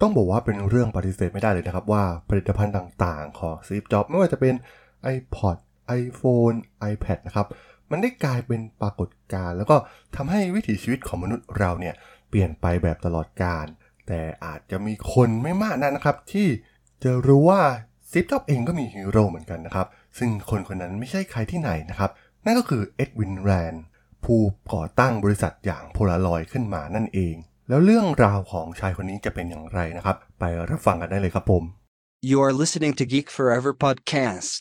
ต้องบอกว่าเป็นเรื่องปฏิเสธไม่ได้เลยนะครับว่าผลิตภัณฑ์ต่างๆ ของซีฟจ็อบไม่ว่าจะเป็น iPod iPhone iPad นะครับ มันได้กลายเป็นปรากฏการณ์แล้วก็ทำให้วิถีชีวิตของมนุษย์เราเนี่ย เปลี่ยนไปแบบตลอดกาลแต่อาจจะมีคนไม่มากนักนะครับ ที่จะรู้ว่าซีฟจ็อบเองก็มีฮีโร่เหมือนกันนะครับ ซึ่งคนคนนั้นไม่ใช่ใครที่ไหนนะครับ นั่นก็คือเอ็ดวินแรนผู้ก่อตั้งบริษัทอย่างโพลารอยขึ้นมานั่นเอง แล้วเรื่องราวของชายคนนี้จะเป็นอย่างไรนะครับ ไปรับฟังกันได้เลยครับผม You are listening to Geek Forever podcast.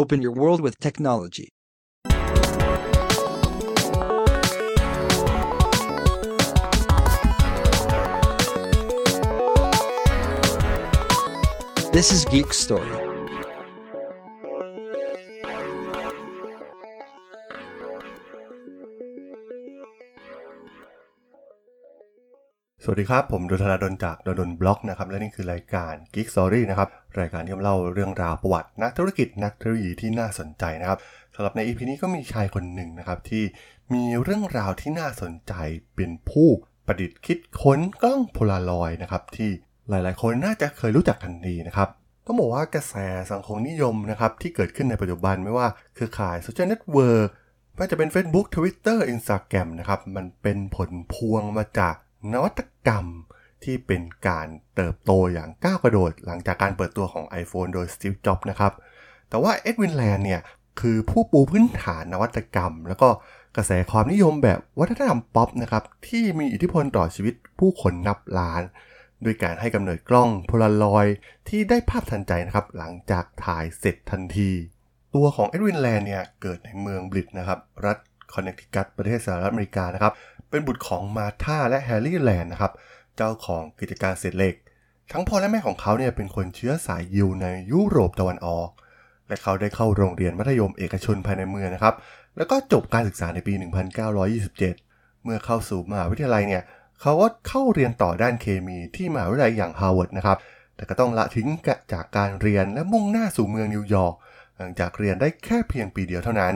Open your world with technology. This is Geek Story. สวัสดีครับ ผมดลธราดลจากด.ดล็อกนะครับ และนี่คือรายการ Geek Story นะครับ รายการที่เล่าเรื่องราวประวัติ นักธุรกิจนักเทคโนโลยีที่น่าสนใจนะครับสำหรับใน EP นี้ก็มีชายคนหนึ่งนะครับ ที่มีเรื่องราวที่น่าสนใจเป็นผู้ประดิษฐ์คิดค้นกล้องโพลารอยนะครับ ที่หลายๆ คนน่าจะเคยรู้จักกันดีนะครับต้องบอกว่ากระแสสังคมนิยมนะครับที่เกิดขึ้นในปัจจุบันไม่ว่าเครือข่าย social network ไม่ว่าจะเป็น Facebook Twitter Instagram นะครับมันเป็นผลพวงมาจาก นวัตกรรมที่เป็นการเติบโตอย่างก้าวกระโดด หลังจากการเปิดตัวของ iPhone โดย Steve Jobs นะครับ แต่ว่าเอ็ดวินแลนด์เนี่ยคือผู้ปูพื้นฐานนวัตกรรม แล้วก็กระแสความนิยมแบบวัฒนธรรมป๊อปนะครับที่มีอิทธิพลต่อชีวิตผู้คนนับล้าน ด้วยการให้กำเนิดกล้องโพลารอยที่ได้ภาพทันใจนะครับหลังจากถ่ายเสร็จทันที ตัวของเอ็ดวินแลนด์เนี่ยเกิดในเมืองบลิดนะครับรัฐคอนเนคติคัตประเทศสหรัฐอเมริกานะครับ เป็นบุตรของมาธาและแฮร์รี่แลนด์นะครับ เจ้าของกิจการเศษเหล็ก ทั้งพ่อและแม่ของเขาเนี่ยเป็นคนเชื้อสายยิวในยุโรปตะวันออก และเขาได้เข้าโรงเรียนมัธยมเอกชนภายในเมืองนะครับ แล้วก็จบการศึกษาในปี 1927 เมื่อเข้าสู่มหาวิทยาลัยเนี่ยเขาก็เข้าเรียนต่อด้านเคมีที่มหาวิทยาลัยอย่างฮาร์วาร์ดนะครับ แต่ก็ต้องละทิ้งจากการเรียนและมุ่งหน้าสู่เมืองนิวยอร์ก หลังจากเรียนได้แค่เพียงปีเดียวเท่านั้น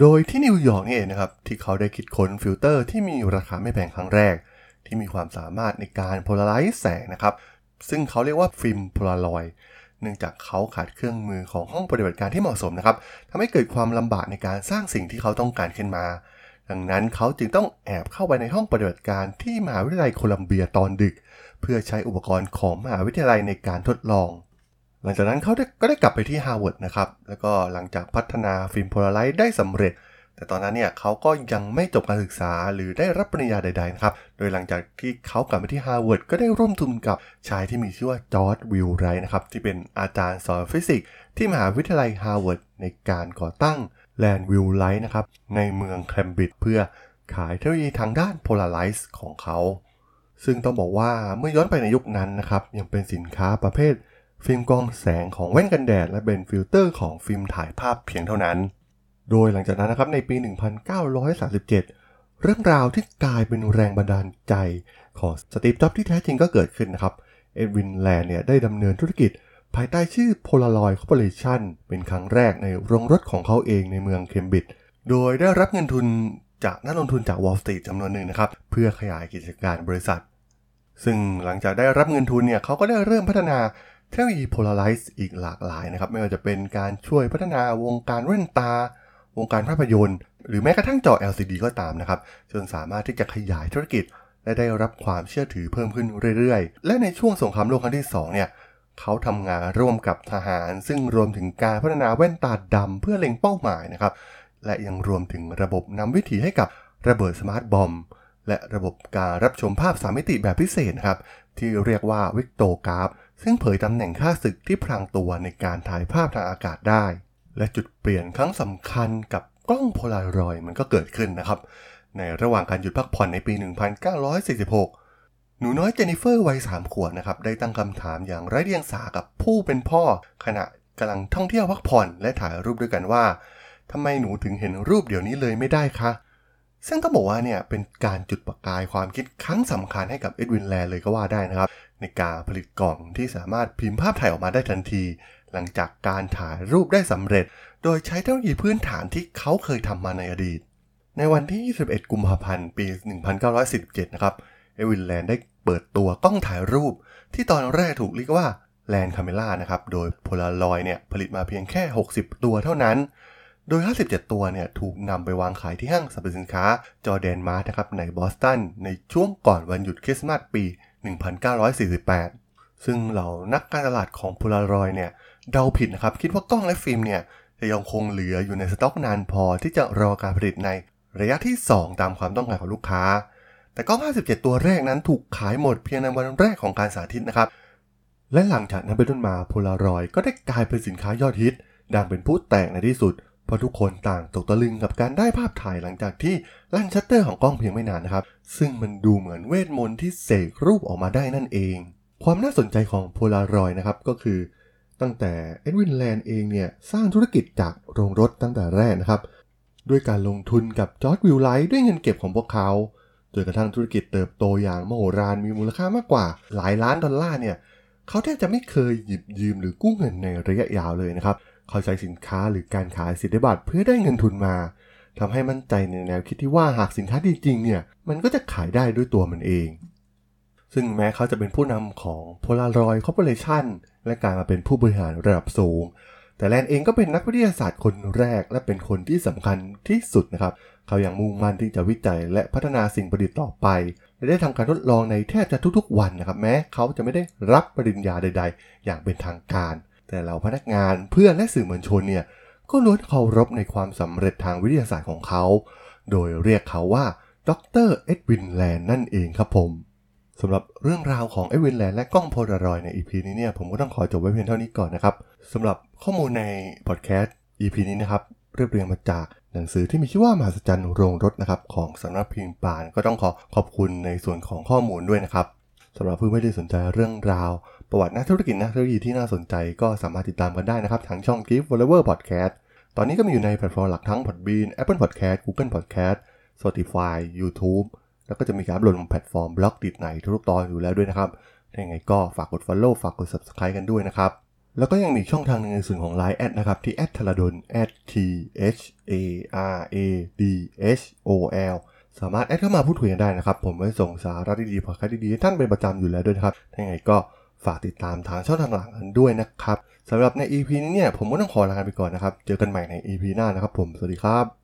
โดยที่นิวยอร์กนี่เองนะครับ ที่เขาได้คิดค้นฟิลเตอร์ที่มีราคาไม่แพงครั้งแรก ที่มีความสามารถในการ polarize แสงนะครับ ซึ่งเขาเรียกว่าฟิล์มโพลารอยเนื่องจากเขาขาดเครื่องมือของห้องปฏิบัติการที่เหมาะสมนะครับทำให้เกิดความลำบากในการสร้างสิ่งที่เขาต้องการขึ้นมา ดังนั้นเขาจึงต้องแอบเข้าไปในห้องปฏิบัติการที่มหาวิทยาลัยโคลัมเบียตอนดึก เพื่อใช้อุปกรณ์ของมหาวิทยาลัยในการทดลอง หลังจากนั้นเขาก็ได้กลับไปที่ฮาร์วาร์ดนะครับ แล้วก็หลังจากพัฒนาฟิล์ม polarize ได้สำเร็จ แต่ตอนนั้นเนี่ยเขาก็ยังไม่จบการศึกษาหรือได้รับปริญญาใดๆนะครับ โดยหลังจากที่เขากลับไปที่ฮาร์วาร์ดก็ได้ร่วมทุนกับชายที่มีชื่อว่าจอร์จวีลไรท์นะครับที่เป็นอาจารย์สอนฟิสิกส์ที่มหาวิทยาลัยฮาร์วาร์ดในการก่อตั้งแลนด์วีลไรท์นะครับในเมืองแคมบริดจ์เพื่อขายเทคโนโลยีทางด้าน polarize ของเขา ซึ่งต้องบอกว่าเมื่อย้อนไปในยุคนั้นนะครับยังเป็นสินค้าประเภท ฟิล์มกรองแสงของแว่นกันแดด และเป็นฟิลเตอร์ของฟิล์มถ่ายภาพเพียงเท่านั้น โดยหลังจากนั้นนะครับในปี 1937 เรื่องราวที่กลายเป็นแรงบันดาลใจของสตีฟจ็อบส์ที่แท้จริงก็เกิดขึ้นนะครับ เอ็ดวินแลนด์เนี่ยได้ดำเนินธุรกิจภายใต้ชื่อ Polaroid Corporation เป็นครั้งแรกในโรงรถของเขาเองในเมืองเคมบริดจ์ โดยได้รับเงินทุนจากนักลงทุนจาก Wall Street จำนวนหนึ่งนะครับ เพื่อขยายกิจการบริษัท ซึ่งหลังจากได้รับเงินทุนเนี่ยเขาก็ได้เริ่มพัฒนา เทคโนโลยี Polarize อีกหลากหลายนะครับไม่ว่าจะเป็นการช่วยพัฒนาวงการแว่นตา วงการภาพยนตร์ หรือแม้กระทั่งจอ LCD ก็ตามนะครับจนสามารถที่จะขยายธุรกิจ และได้รับความเชื่อถือเพิ่มขึ้นเรื่อยๆ และในช่วงสงครามโลกครั้งที่2เนี่ยเขาทำงานร่วมกับทหาร ซึ่งรวมถึงการพัฒนาแว่นตาดำเพื่อเล็งเป้าหมายนะครับและยังรวมถึงระบบนำวิถีให้กับระเบิด smart bomb และระบบการรับชมภาพสามมิติแบบพิเศษครับ ที่เรียกว่า Vectograph ซึ่งเผยตำแหน่งข้าศึกที่พรางตัวในการถ่ายภาพทางอากาศได้ และจุดเปลี่ยนครั้งสำคัญกับกล้องโพลารอยด์มันก็เกิดขึ้นนะครับ ในระหว่างการหยุดพักผ่อนในปี 1946 หนูน้อยเจนนิเฟอร์วัย3ขวบนะครับได้ตั้งคำถามอย่างไร้เดียงสากับผู้เป็นพ่อ ขณะกำลังท่องเที่ยวพักผ่อนและถ่ายรูปด้วยกันว่าทำไมหนูถึงเห็นรูปเดี๋ยวนี้เลยไม่ได้คะ ซึ่งต้องบอกว่าเนี่ยเป็นการจุดประกายความคิดครั้งสำคัญให้กับเอ็ดวินแลนเลยก็ว่าได้นะครับ ในการผลิตกล่องที่สามารถพิมพ์ภาพถ่ายออกมาได้ทันที หลังจากการถ่ายรูปได้สำเร็จ โดยใช้เทคโนโลยีพื้นฐานที่เขาเคยทำมาในอดีต ในวันที่ 21 กุมภาพันธ์ ปี 1947 นะครับเอวินแลนได้เปิดตัวกล้องถ่ายรูป ที่ตอนแรกถูกเรียกว่า Land Camera นะครับโดยโพลารอยเนี่ยผลิตมาเพียงแค่ 60 ตัวเท่านั้น โดย 57 ตัวเนี่ยถูกนำไปวางขายที่ห้างสรรพสินค้า Jordan Marsh นะครับในบอสตัน ในช่วงก่อนวันหยุดคริสต์มาสปี 1948 ซึ่งเหล่านักการตลาดของโพลารอยเนี่ยเดาผิดนะครับ คิดว่ากล้องและฟิล์มเนี่ยจะยังคงเหลืออยู่ในสต็อกนานพอที่จะรอการผลิตในระยะที่ 2 ตามความต้องการของลูกค้า แต่กล้อง 57 ตัวแรกนั้นถูกขายหมดเพียงในวันแรกของการสาธิตนะครับ และหลังจากนั้นเป็นต้นมาโพลารอยก็ได้กลายเป็นสินค้ายอดฮิต ดังเป็นพลุแตกในที่สุด เพราะทุกคนต่างตกตะลึงกับการได้ภาพถ่ายหลังจากที่ลั่นชัตเตอร์ของกล้องเพียงไม่นานนะครับ ซึ่งมันดูเหมือนเวทมนตร์ที่เสกรูปออกมาได้นั่นเอง ความน่าสนใจของโพลารอยนะครับก็คือ ตั้งแต่เอ็ดวินแลนด์เองเนี่ยสร้างธุรกิจจากโรงรถตั้งแต่แรกนะครับ ด้วยการลงทุนกับจอร์ดวิลไลท์ด้วยเงินเก็บของพวกเขาจนกระทั่งธุรกิจเติบโตอย่างมโหฬารมีมูลค่ามากกว่าหลายล้านดอลลาร์เนี่ยเขาแทบจะไม่เคยหยิบยืมหรือกู้เงินในระยะยาวเลยนะครับ เขาใช้สินค้าหรือการขายสิทธิบัตรเพื่อได้เงินทุนมาทำให้มั่นใจในแนวคิดที่ว่าหากสินค้าดีจริงเนี่ยมันก็จะขายได้ด้วยตัวมันเอง ซึ่งแม้เขาจะเป็นผู้นำของ Polaroid Corporation และการมาเป็นผู้บริหารระดับสูง แต่แลนเองก็เป็นนักวิทยาศาสตร์คนแรกและเป็นคนที่สำคัญที่สุดนะครับเขายังมุ่งมั่นที่จะวิจัยและพัฒนาสิ่งประดิษฐ์ต่อไปและได้ทำการทดลองในแทบจะทุกๆวันนะครับแม้เขาจะไม่ได้รับปริญญาใด ๆ อย่างเป็นทางการ แต่เหล่าพนักงานเพื่อนและสื่อมวลชนเนี่ยก็ล้วนเคารพในความสำเร็จทางวิทยาศาสตร์ของเขา โดยเรียกเขาว่าดรเอ็ดวินแลนนั่นเองครับผมสำหรับเรื่องราวของเอ็ดวินแลนและกล้องโพลารอยใน EP นี้เนี่ยผมก็ต้องขอจบไว้เพียงเท่านี้ก่อนนะครับสำหรับข้อมูลในพอดแคสต์ EP นี้นะครับเรียบเรียงมาจากหนังสือที่มีชื่อว่ามหัศจรรย์โรงรถนะครับของสำนักพิมพ์ปานก็ต้องขอขอบคุณในส่วนของข้อมูลด้วยนะครับ สำหรับผู้ไม่ได้สนใจเรื่องราว ประวัตินักธุรกิจนักเทคโนโลยีที่น่าสนใจก็สามารถติดตามกันได้นะครับทางช่อง Geek Forever Podcast ตอนนี้ก็มีอยู่ในแพลตฟอร์มหลักทั้ง Podbean Apple Podcast Google Podcast Spotify YouTube แล้วก็จะมีการอัปโหลดลงแพลตฟอร์ม Blockdit ในทุกตอนอยู่แล้วด้วยนะครับย่างไรก็ฝากกด Follow ฝากกด Subscribe กันด้วยนะครับ แล้วก็ยังมีช่องทางหนึงในส่วนของ Line แอดนะครับ ที่แอดทรดน t h a r a d h o l สามารถแอดเข้ามาพูดคุยกันได้นะครับ ผมไว้ส่งสาระดีๆพอดแคสต์ดีๆท่านเป็นประจำอยู่แล้วด้วยครับถ้าอย่างไรก็ฝากติดตามทางช่องทางหลังกันด้วยนะครับสำหรับใน EP นี้เนี่ยผมก็ต้องขอลาไปก่อนนะครับ เจอกันใหม่ใน EP หน้านะครับผม สวัสดีครับ